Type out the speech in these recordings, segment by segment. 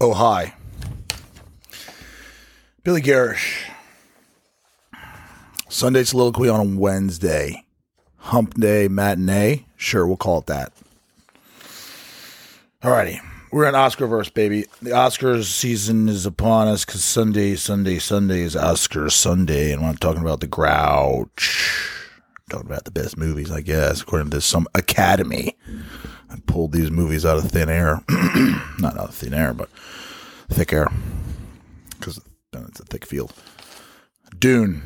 Oh, hi. Billy Garish. Sunday soliloquy on Wednesday. Hump day matinee. Sure, we'll call it that. Alrighty. We're in Oscarverse, baby. The Oscars season is upon us because Sunday, Sunday, Sunday is Oscars Sunday, and we're talking about the Grouch. Talking about the best movies, I guess, according to some Academy. I pulled these movies out of thin air. Not out of thin air, but thick air. Because it's a thick field. Dune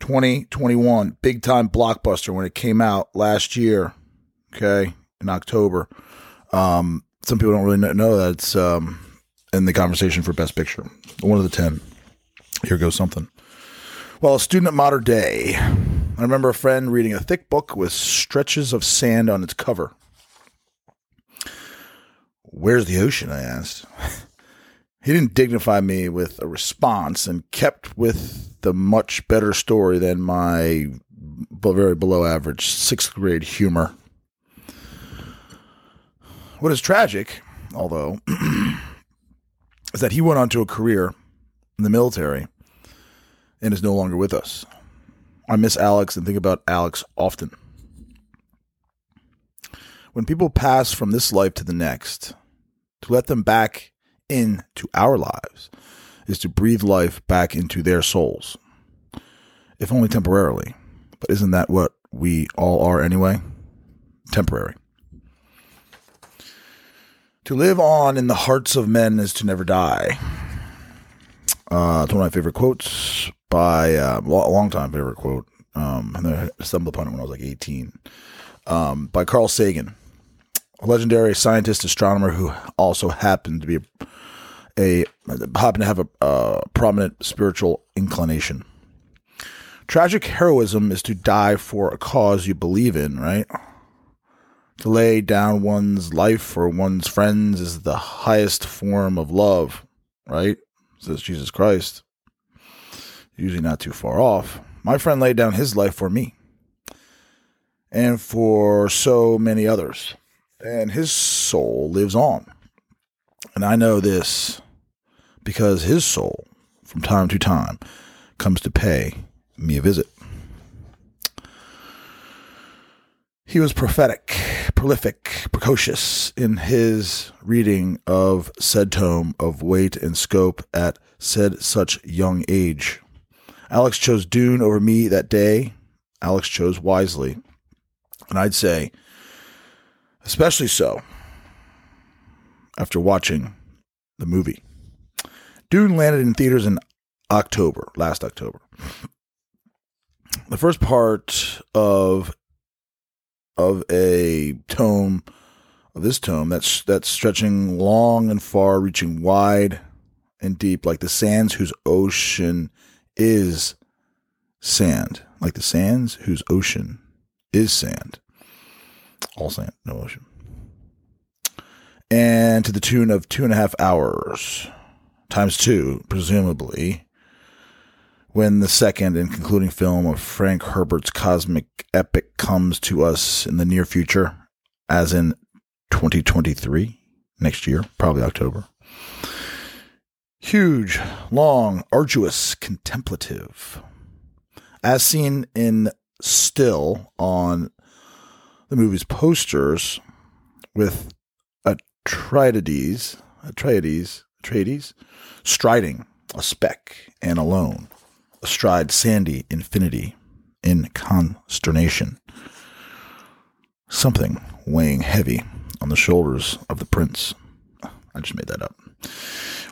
2021, big time blockbuster when it came out last year. Okay, in October. Um, some people don't really know that it's um, in the conversation for Best Picture. One of the 10. Here goes something. Well, a student at modern day. I remember a friend reading a thick book with stretches of sand on its cover. Where's the ocean? I asked. He didn't dignify me with a response and kept with the much better story than my very below average sixth grade humor. What is tragic, although, is that he went on to a career in the military and is no longer with us. I miss Alex and think about Alex often. When people pass from this life to the next, to let them back into our lives is to breathe life back into their souls, if only temporarily. But isn't that what we all are anyway? Temporary. To live on in the hearts of men is to never die. Uh, it's one of my favorite quotes by uh, a long time favorite quote. Um, and I stumbled upon it when I was like 18. Um, by Carl Sagan, legendary scientist astronomer who also happened to be a a happen to have a uh, prominent spiritual inclination. Tragic heroism is to die for a cause you believe in, right? To lay down one's life for one's friends is the highest form of love, right? Says Jesus Christ. Usually not too far off. My friend laid down his life for me and for so many others, and his soul lives on. And I know this because his soul, from time to time, comes to pay me a visit. He was prophetic, prolific, precocious in his reading of said tome of weight and scope at said such young age. Alex chose Dune over me that day. Alex chose wisely. And I'd say, especially so after watching the movie. Dune landed in theaters in October, last October. The first part of of a tome of this tome that's that's stretching long and far, reaching wide and deep, like the sands whose ocean is sand, like the sands whose ocean is sand. All sand, no ocean and to the tune of two and a half hours times two, presumably, when the second and concluding film of Frank Herbert's cosmic epic comes to us in the near future, as in 2023, next year, probably October. Huge, long, arduous, contemplative. As seen in still on the movie's posters, with Atreides, Atreides, Atreides, striding a speck and alone, astride sandy infinity in consternation. Something weighing heavy on the shoulders of the prince. I just made that up.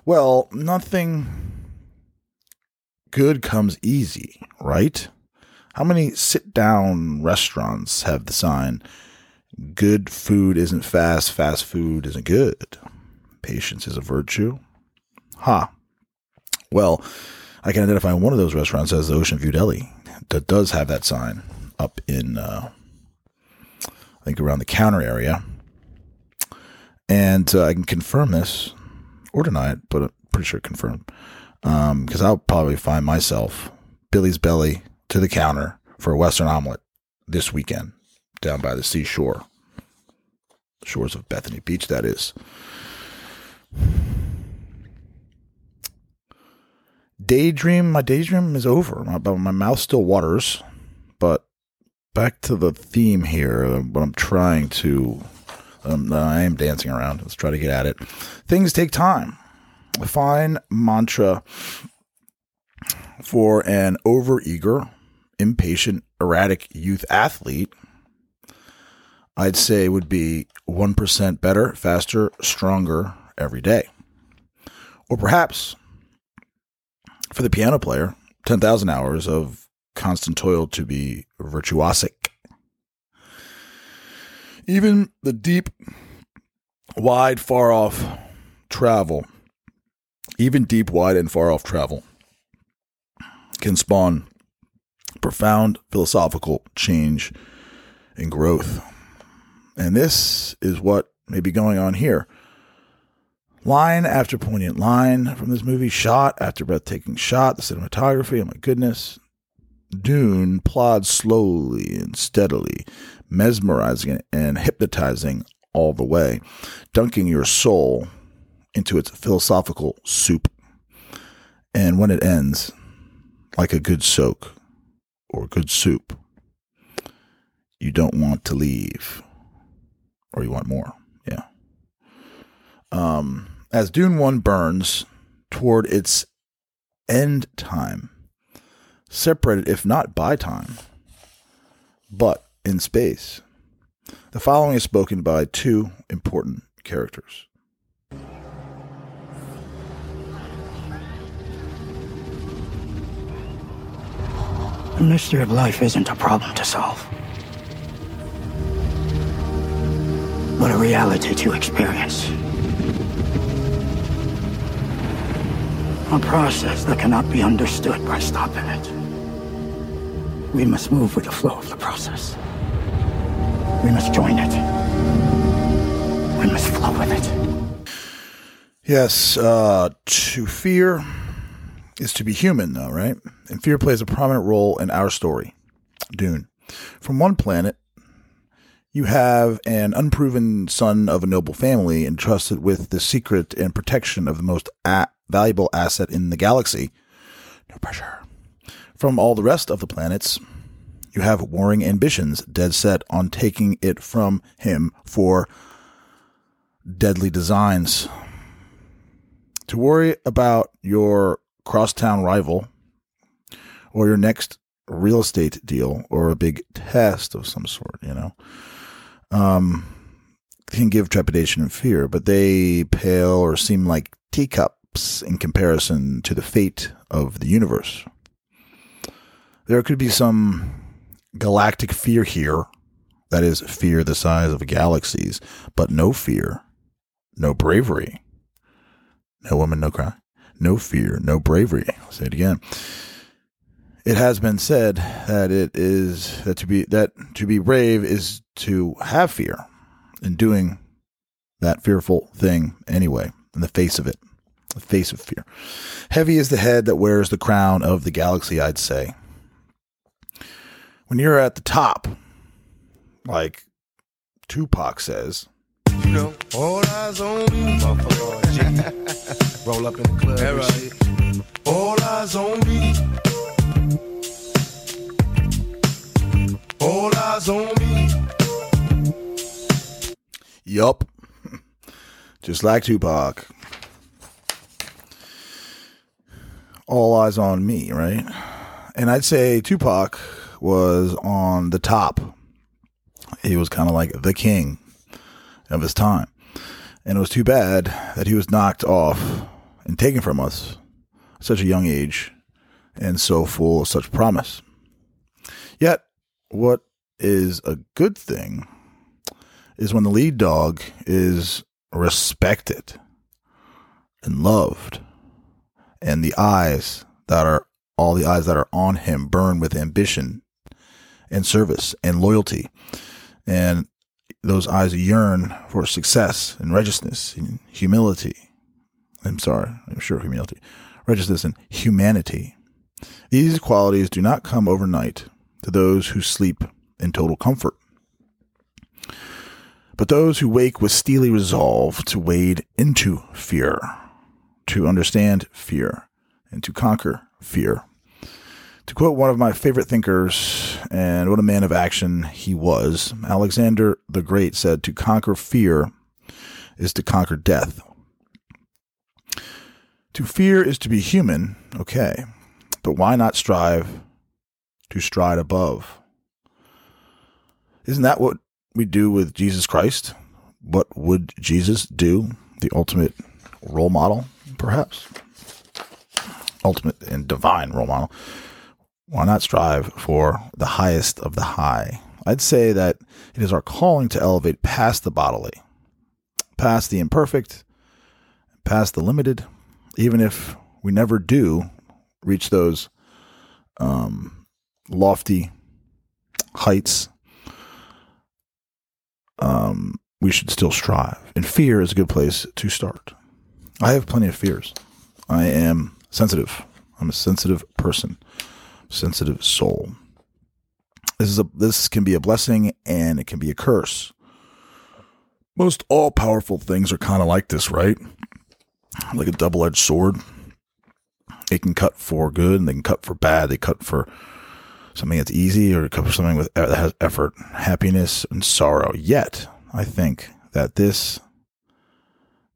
Well, nothing good comes easy, right? How many sit down restaurants have the sign, Good food isn't fast, fast food isn't good. Patience is a virtue. Ha. Huh. Well, I can identify one of those restaurants as the Ocean View Deli that does have that sign up in, uh, I think, around the counter area. And uh, I can confirm this or deny it, but I'm pretty sure confirm. Because um, I'll probably find myself Billy's Belly to the counter for a Western omelet this weekend down by the seashore. Shores of Bethany Beach, that is. daydream, my daydream is over. My, my mouth still waters, but back to the theme here. What I'm trying to, um, I am dancing around. Let's try to get at it. Things take time. A fine mantra for an overeager, impatient, erratic youth athlete, I'd say would be 1% better, faster, stronger every day. Or perhaps for the piano player, 10,000 hours of constant toil to be virtuosic. Even the deep, wide, far off travel, even deep, wide, and far off travel can spawn profound philosophical change and growth. And this is what may be going on here. Line after poignant line from this movie, shot after breathtaking shot, the cinematography, oh my goodness. Dune plods slowly and steadily, mesmerizing and hypnotizing all the way, dunking your soul into its philosophical soup. And when it ends, like a good soak or good soup, you don't want to leave, or you want more. Yeah. Um, as Dune 1 burns toward its end time, separated, if not by time, but in space, the following is spoken by two important characters. The mystery of life isn't a problem to solve, but a reality to experience. A process that cannot be understood by stopping it. We must move with the flow of the process. We must join it. We must flow with it. Yes, uh, to fear is to be human, though, right? And fear plays a prominent role in our story, Dune. From one planet, you have an unproven son of a noble family entrusted with the secret and protection of the most a- valuable asset in the galaxy. No pressure. From all the rest of the planets, you have warring ambitions dead set on taking it from him for deadly designs. To worry about your crosstown rival or your next real estate deal or a big test of some sort, you know, um, can give trepidation and fear, but they pale or seem like teacups in comparison to the fate of the universe. There could be some galactic fear here, that is, fear the size of galaxies, but no fear, no bravery. No woman, no cry. No fear, no bravery. I'll say it again. It has been said that it is that to be that to be brave is to have fear in doing that fearful thing anyway, in the face of it. The face of fear. Heavy is the head that wears the crown of the galaxy, I'd say. When you're at the top, like Tupac says, You know, all eyes on me. Motherfucker, G. Roll up in the club. and shit. All eyes on me. All eyes on me. Yup. Just like Tupac. All eyes on me, right? And I'd say Tupac was on the top. He was kind of like the king of his time. And it was too bad that he was knocked off and taken from us at such a young age and so full of such promise. Yet, what is a good thing is when the lead dog is respected and loved, and the eyes that are all the eyes that are on him burn with ambition and service and loyalty, and those eyes yearn for success and righteousness and humility. I'm sorry, I'm sure humility, righteousness and humanity. These qualities do not come overnight to those who sleep in total comfort. But those who wake with steely resolve to wade into fear, to understand fear, and to conquer fear. To quote one of my favorite thinkers, and what a man of action he was, Alexander the Great said, To conquer fear is to conquer death. To fear is to be human, okay, but why not strive to stride above? Isn't that what we do with Jesus Christ? What would Jesus do? The ultimate role model, perhaps? Ultimate and divine role model. Why not strive for the highest of the high? I'd say that it is our calling to elevate past the bodily, past the imperfect, past the limited, even if we never do reach those um, lofty heights um, we should still strive. And fear is a good place to start. I have plenty of fears. I am sensitive. I'm a sensitive person, sensitive soul. This is a this can be a blessing and it can be a curse. Most all powerful things are kind of like this, right? Like a double edged sword. It can cut for good and they can cut for bad. They cut for something that's easy or cut for something with uh, that has effort, happiness, and sorrow. Yet, I think that this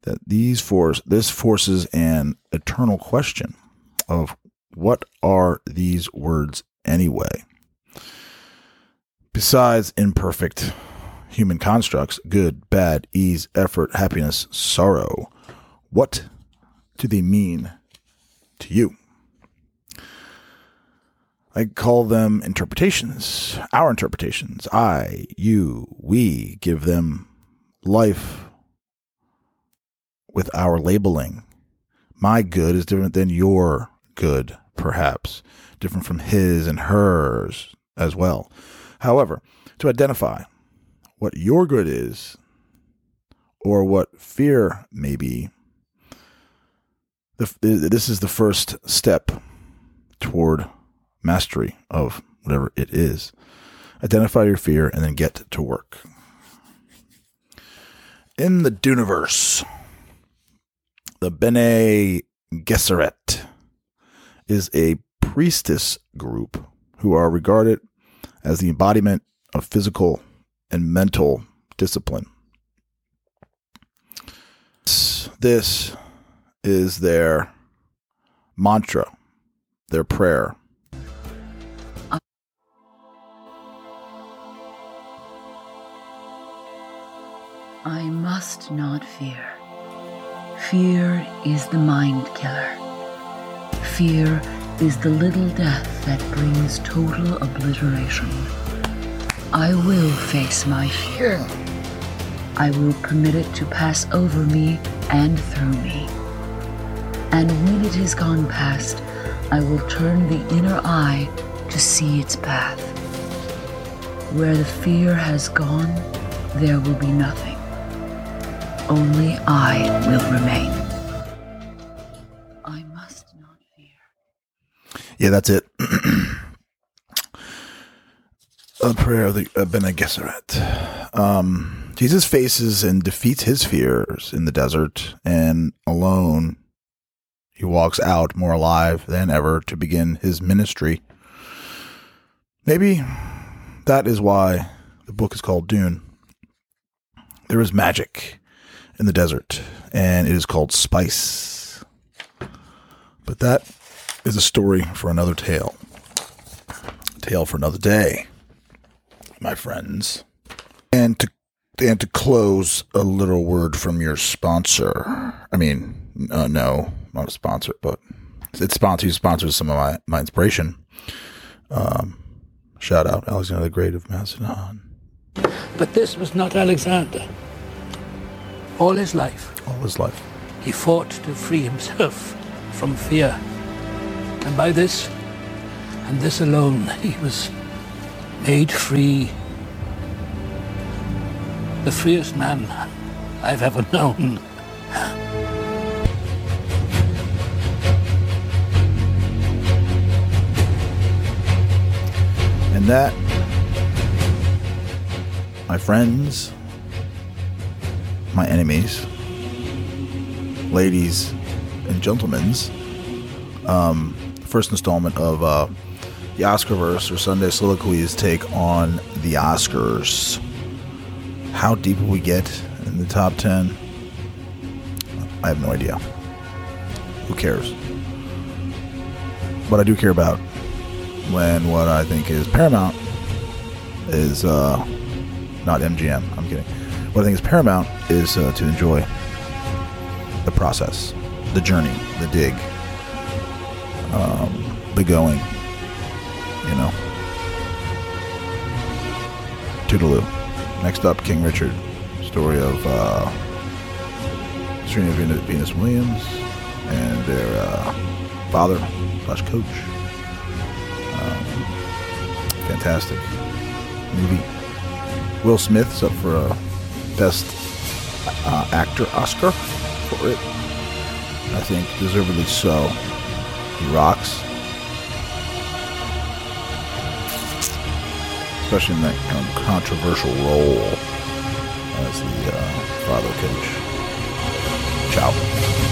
that these force this forces an eternal question of what are these words anyway? Besides imperfect human constructs, good, bad, ease, effort, happiness, sorrow, what do they mean to you? I call them interpretations, our interpretations. I, you, we give them life with our labeling. My good is different than your good, perhaps, different from his and hers as well. However, to identify what your good is or what fear may be, this is the first step toward mastery of whatever it is. Identify your fear and then get to work. In the Duniverse, the Bene Gesserit is a priestess group who are regarded as the embodiment of physical and mental discipline. This is their mantra, their prayer. I must not fear. Fear is the mind killer. Fear is the little death that brings total obliteration. I will face my fear. I will permit it to pass over me and through me. And when it is gone past, I will turn the inner eye to see its path. Where the fear has gone, there will be nothing. Only I will remain. I must not fear. Yeah, that's it. a prayer of the uh, Bene Gesserit. Um, Jesus faces and defeats his fears in the desert, and alone he walks out more alive than ever to begin his ministry. Maybe that is why the book is called Dune. There is magic in the desert, and it is called Spice. But that is a story for another tale. A tale for another day, my friends. And to and to close, a little word from your sponsor. I mean, uh, no, not a sponsor, but it's sponsor. He sponsors some of my my inspiration. Um, shout out Alexander the Great of Macedon. But this was not Alexander. All his life, All his life. he fought to free himself from fear. And by this, and this alone, he was made free. The freest man I've ever known. And that, my friends, my enemies, ladies and gentlemen, Um, first installment of uh, the Oscarverse or Sunday Soliloquies take on the Oscars. How deep will we get in the top 10? I have no idea. Who cares? What I do care about when what I think is paramount is uh, not MGM. I'm kidding. What I think is paramount is uh, to enjoy the process, the journey, the dig, um, the going. You know. Toodaloo. Next up, King Richard. Story of uh, Serena Venus, Williams and their uh, father slash coach. Um, fantastic movie. Will Smith's up for a Best uh, Actor Oscar for it. I think deservedly so. He rocks. Especially in that of controversial role as the uh, father coach. Ciao.